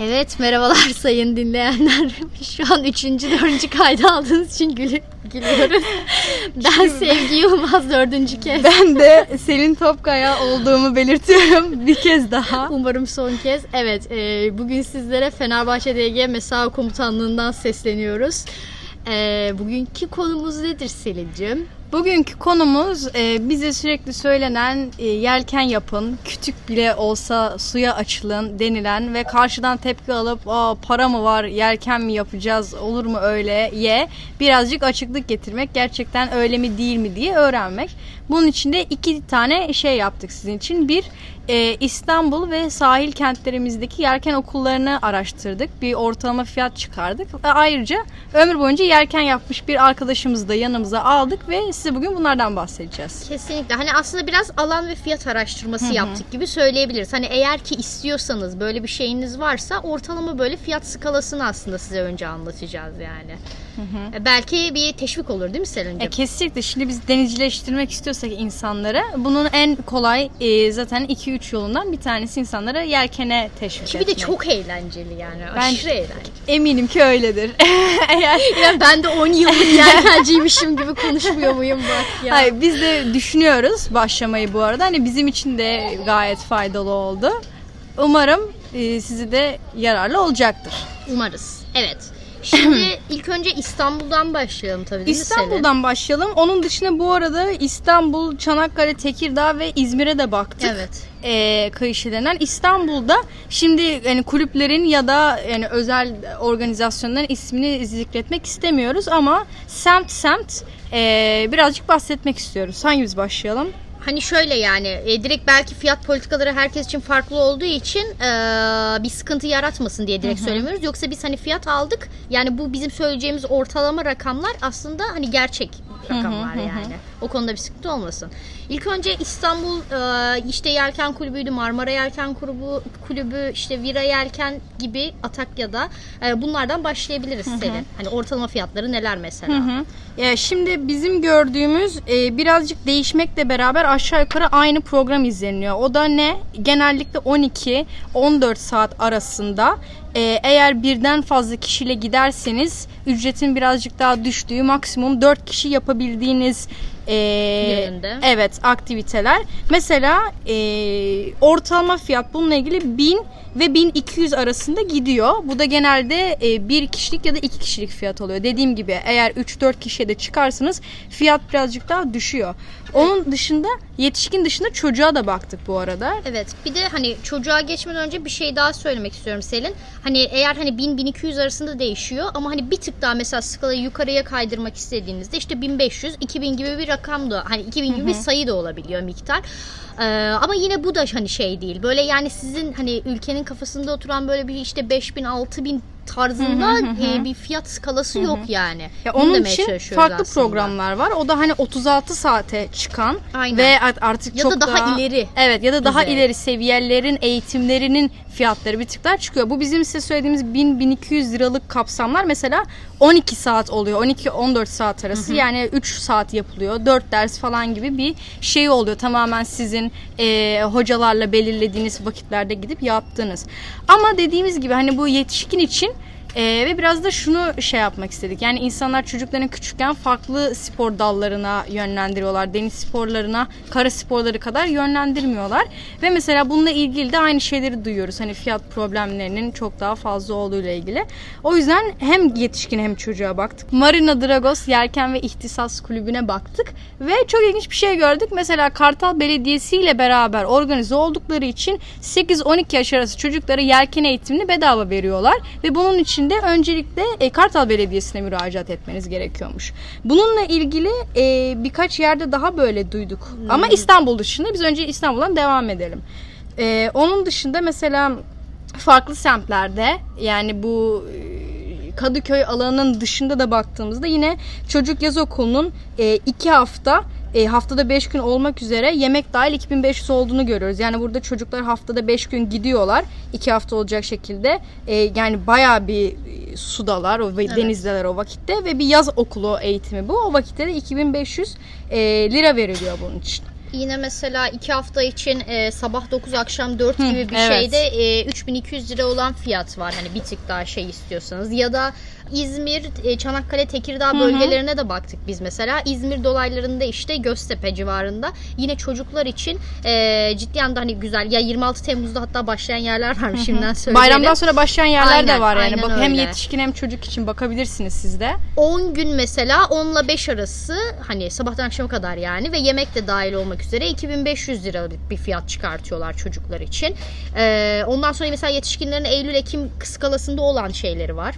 Evet merhabalar sayın dinleyenler. Şu an üçüncü, dördüncü kaydı aldığınız için gülü, gülüyoruz. Ben Sevgi Yılmaz dördüncü kez. Ben de Selin Topkaya olduğumu belirtiyorum bir kez daha. Umarım son kez. Evet e, bugün sizlere Fenerbahçe DG Mesai Komutanlığı'ndan sesleniyoruz. E, bugünkü konumuz nedir Selin'cim? Bugünkü konumuz e, bize sürekli söylenen e, yelken yapın, küçük bile olsa suya açılın denilen ve karşıdan tepki alıp Aa, para mı var, yelken mi yapacağız, olur mu öyle ye birazcık açıklık getirmek, gerçekten öyle mi değil mi diye öğrenmek. Bunun için de iki tane şey yaptık sizin için. Bir, e, İstanbul ve sahil kentlerimizdeki yelken okullarını araştırdık. Bir ortalama fiyat çıkardık. Ve ayrıca ömür boyunca yelken yapmış bir arkadaşımızı da yanımıza aldık ve size bugün bunlardan bahsedeceğiz. Kesinlikle. Hani aslında biraz alan ve fiyat araştırması yaptık gibi söyleyebiliriz. Hani eğer ki istiyorsanız böyle bir şeyiniz varsa ortalama böyle fiyat skalasını aslında size önce anlatacağız yani. E, Belki bir teşvik olur değil mi Selin'cim? E, kesinlikle. Şimdi biz denizcileştirmek istiyorsak insanları bunun en kolay e, zaten 2-3 yolundan bir tanesi insanlara yelkene teşvik Ki bir de çok eğlenceli yani. Ben- Aşırı eğlenceli. Eminim ki öyledir. Eğer Ya ben de 10 yıllık yelkenciymişim gibi konuşmuyor muyum bak ya. Hayır biz de düşünüyoruz başlamayı bu arada. Hani bizim için de gayet faydalı oldu. Umarım e, sizi de yararlı olacaktır. Umarız. Evet. Şimdi ilk önce İstanbul'dan başlayalım tabii değil mi? İstanbul'dan başlayalım. Onun dışında bu arada İstanbul, Çanakkale, Tekirdağ ve İzmir'e de baktık. Evet. e, kıyı şehirlerinden. İstanbul'da şimdi yani kulüplerin ya da yani özel organizasyonların ismini zikretmek istemiyoruz ama semt semt e, birazcık bahsetmek istiyoruz. Hangimiz başlayalım? Hani şöyle yani e, direkt belki fiyat politikaları herkes için farklı olduğu için e, bir sıkıntı yaratmasın diye direkt söylemiyoruz. Yoksa biz hani fiyat aldık. Yani bu bizim söyleyeceğimiz ortalama rakamlar aslında hani gerçek rakamlar yani. O konuda bir sıkıntı olmasın. İlk önce İstanbul e, işte Yelken Kulübü'ydü, Marmara Yelken Kulübü, kulübü işte Vira Yelken gibi Atakya'da e, bunlardan başlayabiliriz Selin. Hani ortalama fiyatları neler mesela? Hı. Ya şimdi bizim gördüğümüz e, birazcık değişmekle beraber aşağı yukarı aynı program izleniyor. O da ne? Genellikle 12-14 saat arasında e, eğer birden fazla kişiyle giderseniz ücretin birazcık daha düştüğü maksimum 4 kişi yapabildiğiniz e, Yönünde. evet aktiviteler. Mesela e, ortalama fiyat bununla ilgili 1000 ve 1200 arasında gidiyor. Bu da genelde e, bir kişilik ya da iki kişilik fiyat oluyor. Dediğim gibi eğer 3-4 kişiye de çıkarsanız fiyat birazcık daha düşüyor. Onun dışında yetişkin dışında çocuğa da baktık bu arada. Evet bir de hani çocuğa geçmeden önce bir şey daha söylemek istiyorum Selin. Hani eğer hani 1000-1200 arasında değişiyor ama hani bir tık daha mesela skalayı yukarıya kaydırmak istediğinizde işte 1500-2000 gibi bir rakam da hani 2000 gibi bir sayı da olabiliyor miktar. Ee, ama yine bu da hani şey değil. Böyle yani sizin hani ülkenin kafasında oturan böyle bir işte 5000-6000 tarzında e, bir fiyat skalası yok yani. Ya Bunu onun için farklı aslında. programlar var. O da hani 36 saate çıkan Aynen. ve art- artık Ya çok da daha ileri Evet ya da daha düzey. ileri seviyelerin eğitimlerinin fiyatları bir tık daha çıkıyor. Bu bizim size söylediğimiz 1000-1200 liralık kapsamlar mesela 12 saat oluyor. 12-14 saat arası yani 3 saat yapılıyor. 4 ders falan gibi bir şey oluyor. Tamamen sizin e, hocalarla belirlediğiniz vakitlerde gidip yaptığınız. Ama dediğimiz gibi hani bu yetişkin için ee, ve biraz da şunu şey yapmak istedik. Yani insanlar çocuklarını küçükken farklı spor dallarına yönlendiriyorlar. Deniz sporlarına, kara sporları kadar yönlendirmiyorlar. Ve mesela bununla ilgili de aynı şeyleri duyuyoruz. Hani fiyat problemlerinin çok daha fazla olduğuyla ilgili. O yüzden hem yetişkin hem çocuğa baktık. Marina Dragos Yelken ve İhtisas Kulübü'ne baktık. Ve çok ilginç bir şey gördük. Mesela Kartal Belediyesi ile beraber organize oldukları için 8-12 yaş arası çocuklara yelken eğitimini bedava veriyorlar. Ve bunun için de öncelikle e, Kartal Belediyesi'ne müracaat etmeniz gerekiyormuş. Bununla ilgili e, birkaç yerde daha böyle duyduk. Ama İstanbul dışında biz önce İstanbul'dan devam edelim. E, onun dışında mesela farklı semtlerde yani bu Kadıköy alanının dışında da baktığımızda yine çocuk yaz okulunun e, iki hafta e, haftada 5 gün olmak üzere yemek dahil 2500 olduğunu görüyoruz. Yani burada çocuklar haftada 5 gün gidiyorlar. 2 hafta olacak şekilde. E, yani bayağı bir e, sudalar o ve denizdeler o vakitte ve bir yaz okulu eğitimi bu. O vakitte de 2500 e, lira veriliyor bunun için. Yine mesela iki hafta için e, sabah 9 akşam 4 gibi bir evet. şeyde e, 3200 lira olan fiyat var. Hani bir tık daha şey istiyorsanız. Ya da İzmir, e, Çanakkale, Tekirdağ bölgelerine de baktık biz mesela. İzmir dolaylarında işte Göztepe civarında yine çocuklar için e, ciddi anlamda hani güzel. Ya 26 Temmuz'da hatta başlayan yerler varmış şimdiden söyleyelim. Bayramdan sonra başlayan yerler de Aynen, var yani. Bak hem yetişkin hem çocuk için bakabilirsiniz siz de. 10 gün mesela 10 ile 5 arası hani sabahtan akşama kadar yani ve yemek de dahil olmak üzere 2500 liralık bir fiyat çıkartıyorlar çocuklar için. Ee, ondan sonra mesela yetişkinlerin Eylül-Ekim skalasında olan şeyleri var.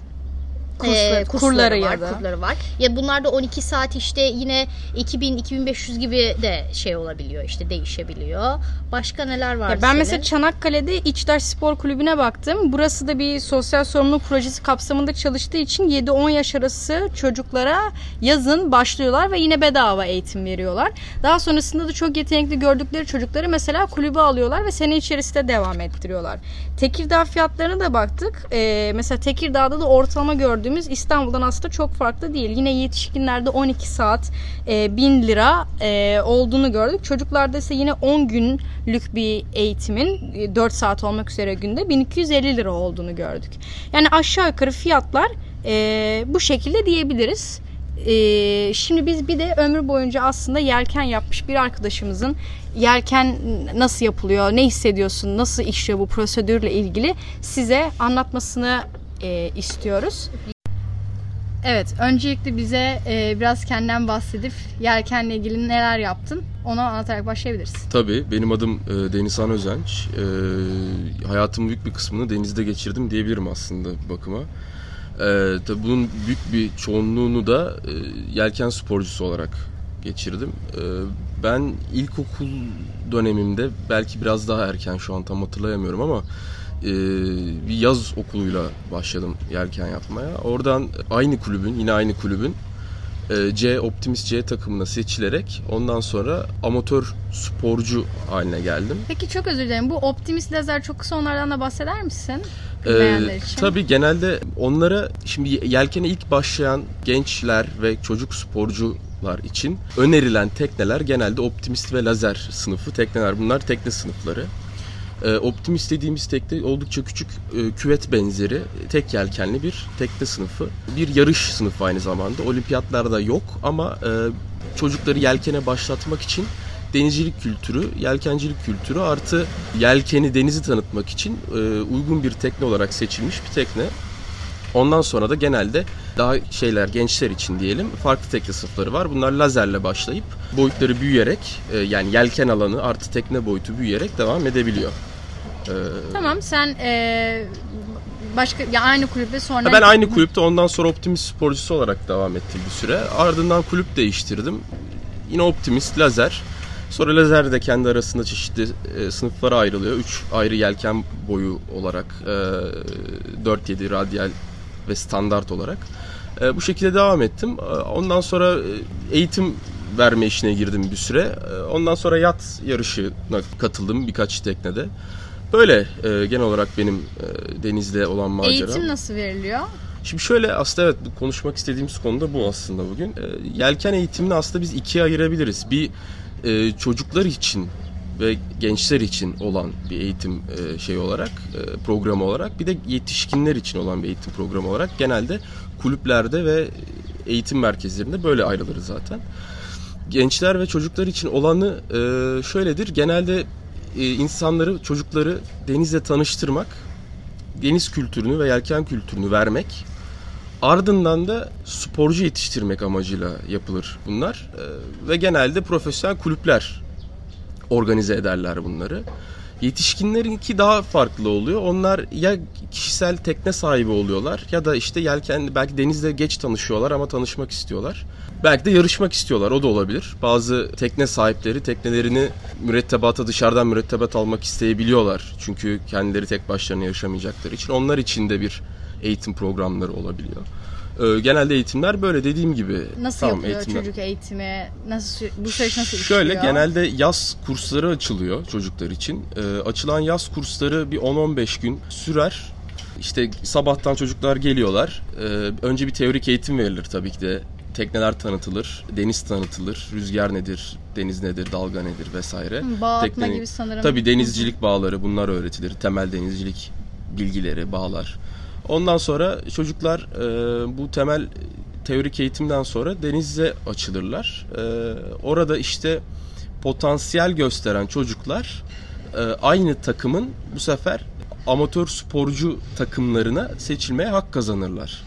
Kursları- Ee, kurları ya var, da. kurları var. Ya bunlar da 12 saat işte yine 2000 2500 gibi de şey olabiliyor işte değişebiliyor. Başka neler var Ya ben senin? mesela Çanakkale'de İçtaş Spor Kulübü'ne baktım. Burası da bir sosyal sorumluluk projesi kapsamında çalıştığı için 7-10 yaş arası çocuklara yazın başlıyorlar ve yine bedava eğitim veriyorlar. Daha sonrasında da çok yetenekli gördükleri çocukları mesela kulübe alıyorlar ve sene içerisinde devam ettiriyorlar. Tekirdağ fiyatlarına da baktık. Ee, mesela Tekirdağ'da da ortalama gördüğümüz İstanbul'dan aslında çok farklı değil. Yine yetişkinlerde 12 saat e, 1000 lira e, olduğunu gördük. Çocuklarda ise yine 10 günlük bir eğitimin e, 4 saat olmak üzere günde 1250 lira olduğunu gördük. Yani aşağı yukarı fiyatlar e, bu şekilde diyebiliriz. E, şimdi biz bir de ömrü boyunca aslında yelken yapmış bir arkadaşımızın yelken nasıl yapılıyor, ne hissediyorsun, nasıl işliyor bu prosedürle ilgili size anlatmasını e, istiyoruz. Evet, öncelikle bize e, biraz kendinden bahsedip yelkenle ilgili neler yaptın onu anlatarak başlayabiliriz. Tabii benim adım e, Denizhan Özenç. E, hayatımın büyük bir kısmını denizde geçirdim diyebilirim aslında bakıma. E, tabii bunun büyük bir çoğunluğunu da e, yelken sporcusu olarak geçirdim. E, ben ilkokul dönemimde belki biraz daha erken şu an tam hatırlayamıyorum ama e, bir yaz okuluyla başladım yelken yapmaya. Oradan aynı kulübün yine aynı kulübün e, C Optimist C takımına seçilerek ondan sonra amatör sporcu haline geldim. Peki çok özür dilerim. Bu Optimist Lazer çok kısa onlardan da bahseder misin? Ee, tabii genelde onlara şimdi yelkene ilk başlayan gençler ve çocuk sporcular için önerilen tekneler genelde optimist ve lazer sınıfı tekneler. Bunlar tekne sınıfları. Ee, optimist dediğimiz tekne oldukça küçük e, küvet benzeri tek yelkenli bir tekne sınıfı. Bir yarış sınıfı aynı zamanda. Olimpiyatlarda yok ama e, çocukları yelkene başlatmak için denizcilik kültürü, yelkencilik kültürü artı yelkeni denizi tanıtmak için e, uygun bir tekne olarak seçilmiş bir tekne. Ondan sonra da genelde daha şeyler gençler için diyelim farklı tekne sınıfları var. Bunlar lazerle başlayıp boyutları büyüyerek e, yani yelken alanı artı tekne boyutu büyüyerek devam edebiliyor. E, Tamam sen e, başka ya aynı kulüpte sonra ben aynı kulüpte ondan sonra optimist sporcusu olarak devam ettim bir süre. Ardından kulüp değiştirdim. Yine optimist lazer. Sonra lazer de kendi arasında çeşitli e, sınıflara ayrılıyor. Üç ayrı yelken boyu olarak e, 4-7 radyal ve standart olarak. E, bu şekilde devam ettim. E, Ondan sonra e, eğitim verme işine girdim bir süre. E, Ondan sonra yat yarışına katıldım birkaç teknede. Böyle e, genel olarak benim e, denizle olan maceram. eğitim nasıl veriliyor? Şimdi şöyle aslında evet konuşmak istediğimiz konu da bu aslında bugün. E, yelken eğitimini aslında biz ikiye ayırabiliriz. Bir e, çocuklar için ve gençler için olan bir eğitim e, şey olarak e, programı olarak bir de yetişkinler için olan bir eğitim programı olarak genelde kulüplerde ve eğitim merkezlerinde böyle ayrılır zaten. Gençler ve çocuklar için olanı e, şöyledir. Genelde e, insanları, çocukları denizle tanıştırmak, deniz kültürünü ve yelken kültürünü vermek, ardından da sporcu yetiştirmek amacıyla yapılır bunlar. E, ve genelde profesyonel kulüpler organize ederler bunları. Yetişkinlerinki daha farklı oluyor. Onlar ya kişisel tekne sahibi oluyorlar ya da işte yelken belki denizde geç tanışıyorlar ama tanışmak istiyorlar. Belki de yarışmak istiyorlar o da olabilir. Bazı tekne sahipleri teknelerini mürettebata dışarıdan mürettebat almak isteyebiliyorlar. Çünkü kendileri tek başlarına yaşamayacakları için. Onlar için de bir eğitim programları olabiliyor. Ee, genelde eğitimler böyle dediğim gibi. Nasıl Tamam, yapılıyor eğitimler- çocuk eğitimi? Nasıl bu süreç nasıl Şöyle işliyor? genelde yaz kursları açılıyor çocuklar için. Ee, açılan yaz kursları bir 10-15 gün sürer. İşte sabahtan çocuklar geliyorlar. Ee, önce bir teorik eğitim verilir tabii ki de tekneler tanıtılır, deniz tanıtılır, rüzgar nedir, deniz nedir, dalga nedir vesaire. Bağ Teknenin- gibi sanırım. Tabii denizcilik bağları bunlar öğretilir. Temel denizcilik bilgileri, bağlar. Ondan sonra çocuklar e, bu temel teorik eğitimden sonra denize açılırlar. E, orada işte potansiyel gösteren çocuklar e, aynı takımın bu sefer amatör sporcu takımlarına seçilmeye hak kazanırlar.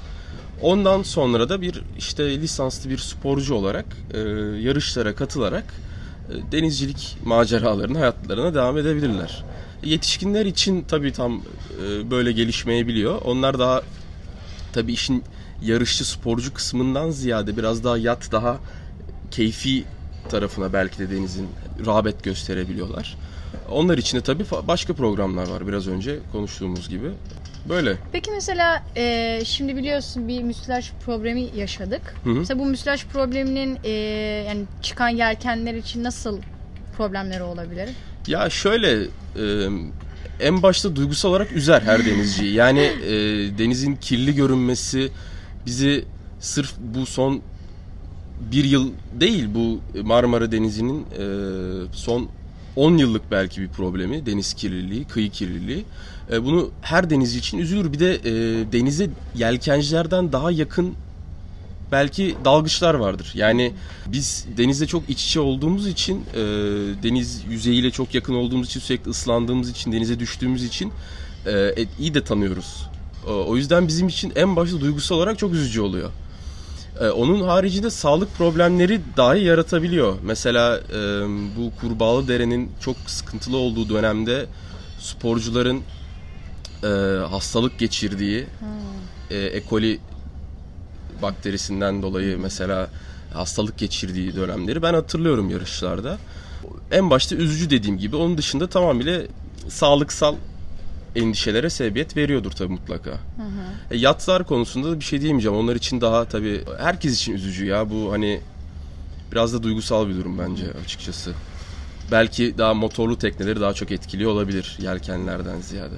Ondan sonra da bir işte lisanslı bir sporcu olarak e, yarışlara katılarak e, denizcilik maceralarına, hayatlarına devam edebilirler. Yetişkinler için tabii tam e, böyle gelişmeyebiliyor. Onlar daha tabii işin yarışçı sporcu kısmından ziyade biraz daha yat daha keyfi tarafına belki de denizin rağbet gösterebiliyorlar. Onlar için de tabii başka programlar var biraz önce konuştuğumuz gibi. Böyle. Peki mesela e, şimdi biliyorsun bir müsilaj problemi yaşadık. Hı hı. Mesela bu müsilaj probleminin e, yani çıkan yelkenler için nasıl problemleri olabilir? Ya şöyle e, en başta duygusal olarak üzer her denizciyi. Yani e, denizin kirli görünmesi bizi sırf bu son bir yıl değil bu Marmara Denizi'nin e, son 10 yıllık belki bir problemi deniz kirliliği, kıyı kirliliği. E, bunu her denizci için üzülür. Bir de e, denize yelkencilerden daha yakın belki dalgıçlar vardır. Yani biz denizde çok iç içe olduğumuz için, e, deniz yüzeyiyle çok yakın olduğumuz için, sürekli ıslandığımız için, denize düştüğümüz için e, e, iyi de tanıyoruz. O, o yüzden bizim için en başta duygusal olarak çok üzücü oluyor. E, onun haricinde sağlık problemleri dahi yaratabiliyor. Mesela e, bu Kurbağalı Dere'nin çok sıkıntılı olduğu dönemde sporcuların e, hastalık geçirdiği e, E. coli bakterisinden dolayı mesela hastalık geçirdiği dönemleri ben hatırlıyorum yarışlarda. En başta üzücü dediğim gibi onun dışında tamamıyla sağlıksal endişelere sebebiyet veriyordur tabii mutlaka. E, yatlar konusunda da bir şey diyemeyeceğim. Onlar için daha tabii herkes için üzücü ya. Bu hani biraz da duygusal bir durum bence açıkçası. Belki daha motorlu tekneleri daha çok etkiliyor olabilir yelkenlerden ziyade.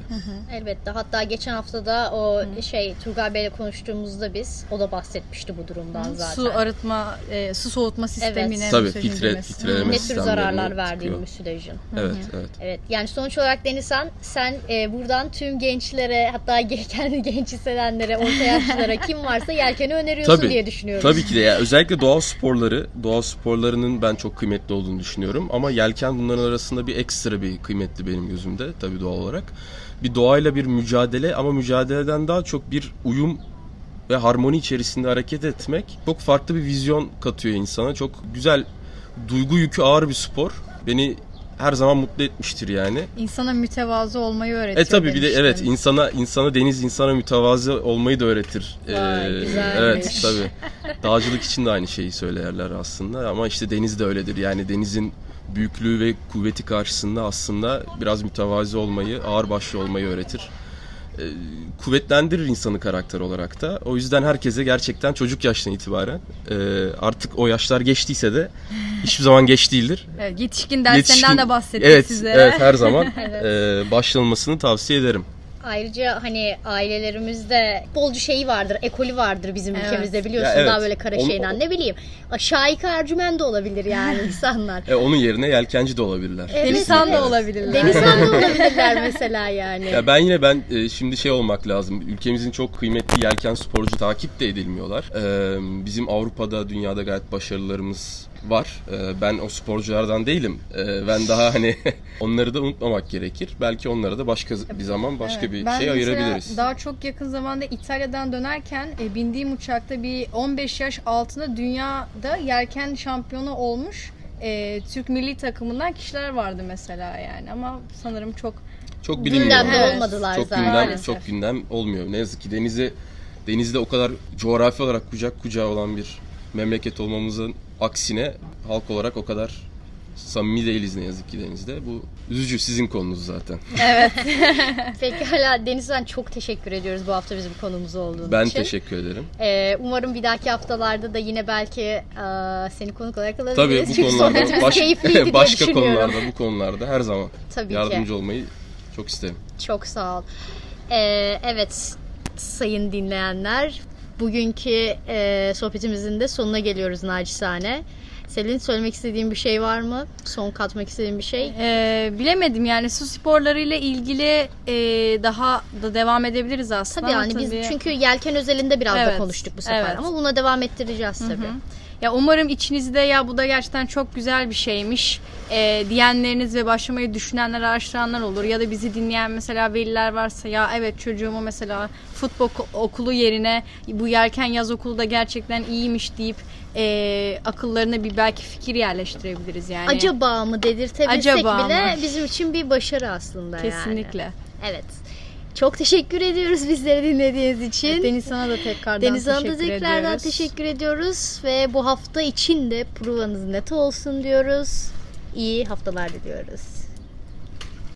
Elbette. Hatta geçen hafta da o şey Turgay Bey'le konuştuğumuzda biz o da bahsetmişti bu durumdan zaten. Su arıtma, e, su soğutma sistemine Tabii, müsilajın filtre- filtreleme ne tür zararlar verdiği müsilajın. Evet, evet. Evet yani sonuç olarak Denizhan sen e, buradan tüm gençlere hatta kendi genç hissedenlere, orta yaşlılara kim varsa yelkeni öneriyorsun Tabii. diye düşünüyorum. Tabii ki de ya özellikle doğa sporları, doğa sporlarının ben çok kıymetli olduğunu düşünüyorum ama yelken bunların arasında bir ekstra bir kıymetli benim gözümde tabii doğal olarak. Bir doğayla bir mücadele ama mücadeleden daha çok bir uyum ve harmoni içerisinde hareket etmek çok farklı bir vizyon katıyor insana. Çok güzel duygu yükü ağır bir spor. Beni her zaman mutlu etmiştir yani. İnsana mütevazı olmayı öğretiyor. E tabii bir de evet insana insana deniz insana mütevazı olmayı da öğretir. Vay, Ee, güzelmiş. evet tabii. Dağcılık için de aynı şeyi söylerler aslında ama işte deniz de öyledir. Yani denizin büyüklüğü ve kuvveti karşısında aslında biraz mütevazi olmayı, ağırbaşlı olmayı öğretir. Ee, kuvvetlendirir insanı karakter olarak da. O yüzden herkese gerçekten çocuk yaştan itibaren e, artık o yaşlar geçtiyse de hiçbir zaman geç değildir. Evet, yetişkin derslerinden Yetişkin- de bahsettik evet, sizlere. Evet her zaman e, başlanılmasını tavsiye ederim. Ayrıca hani ailelerimizde futbolcu şeyi vardır, ekolü vardır bizim Evet. ülkemizde biliyorsun Ya evet. daha böyle kara Onu- şeyden ne bileyim. Şahika Ercümen de olabilir yani insanlar. E, onun yerine yelkenci de olabilirler. Evet, Denizhan da olabilirler. Denizhan da olabilirler mesela yani. Ya ben yine ben e, şimdi şey olmak lazım. Ülkemizin çok kıymetli yelken sporcu takip de edilmiyorlar. E, bizim Avrupa'da, dünyada gayet başarılarımız var. E, ben o sporculardan değilim. Ben daha hani onları da unutmamak gerekir. Belki onlara da başka bir zaman başka Evet, bir ben şey ayırabiliriz. Daha çok yakın zamanda İtalya'dan dönerken e, bindiğim uçakta bir 15 yaş altında dünyada yelken şampiyonu olmuş e, Türk milli takımından kişiler vardı mesela yani ama sanırım çok Çok bilinmiyor. Gündemde Evet. olmadılar Çok zaten. gündem, Maalesef. çok gündem olmuyor. Ne yazık ki denize denizde o kadar coğrafi olarak kucak kucağa olan bir memleket olmamızın aksine halk olarak o kadar samimi değiliz ne yazık ki denizde. Bu üzücü sizin konunuz zaten. Pekala Denizhan çok teşekkür ediyoruz bu hafta bizim konumuz olduğun Ben için. teşekkür ederim. Ee, umarım bir dahaki haftalarda da yine belki e, seni konuk olarak Tabii alabiliriz. bu Çünkü konularda baş- keyifliydi diye başka konularda bu konularda her zaman Tabii ki. yardımcı olmayı çok isterim. Çok sağ ol. Ee, evet sayın dinleyenler bugünkü e, sohbetimizin de sonuna geliyoruz naçizane. Selin söylemek istediğin bir şey var mı? Son katmak istediğin bir şey? Ee, bilemedim yani su sporlarıyla ilgili e, daha da devam edebiliriz aslında. Tabii yani biz tabii- çünkü yelken özelinde biraz da Evet, konuştuk bu sefer evet. ama buna devam ettireceğiz tabii. Ya umarım içinizde ya bu da gerçekten çok güzel bir şeymiş e, diyenleriniz ve başlamayı düşünenler, araştıranlar olur. Ya da bizi dinleyen mesela veliler varsa ya evet çocuğumu mesela futbol okulu yerine bu yerken yaz okulu da gerçekten iyiymiş deyip e, akıllarına bir belki fikir yerleştirebiliriz yani. Acaba mı dedirtebilsek Acaba bile mı? bizim için bir başarı aslında yani. Kesinlikle. Evet. Çok teşekkür ediyoruz bizleri dinlediğiniz için. Deniz sana da tekrardan Deniz Hanım'a teşekkür tekrardan ediyoruz. teşekkür ediyoruz ve bu hafta için de provanız net olsun diyoruz. İyi haftalar diliyoruz.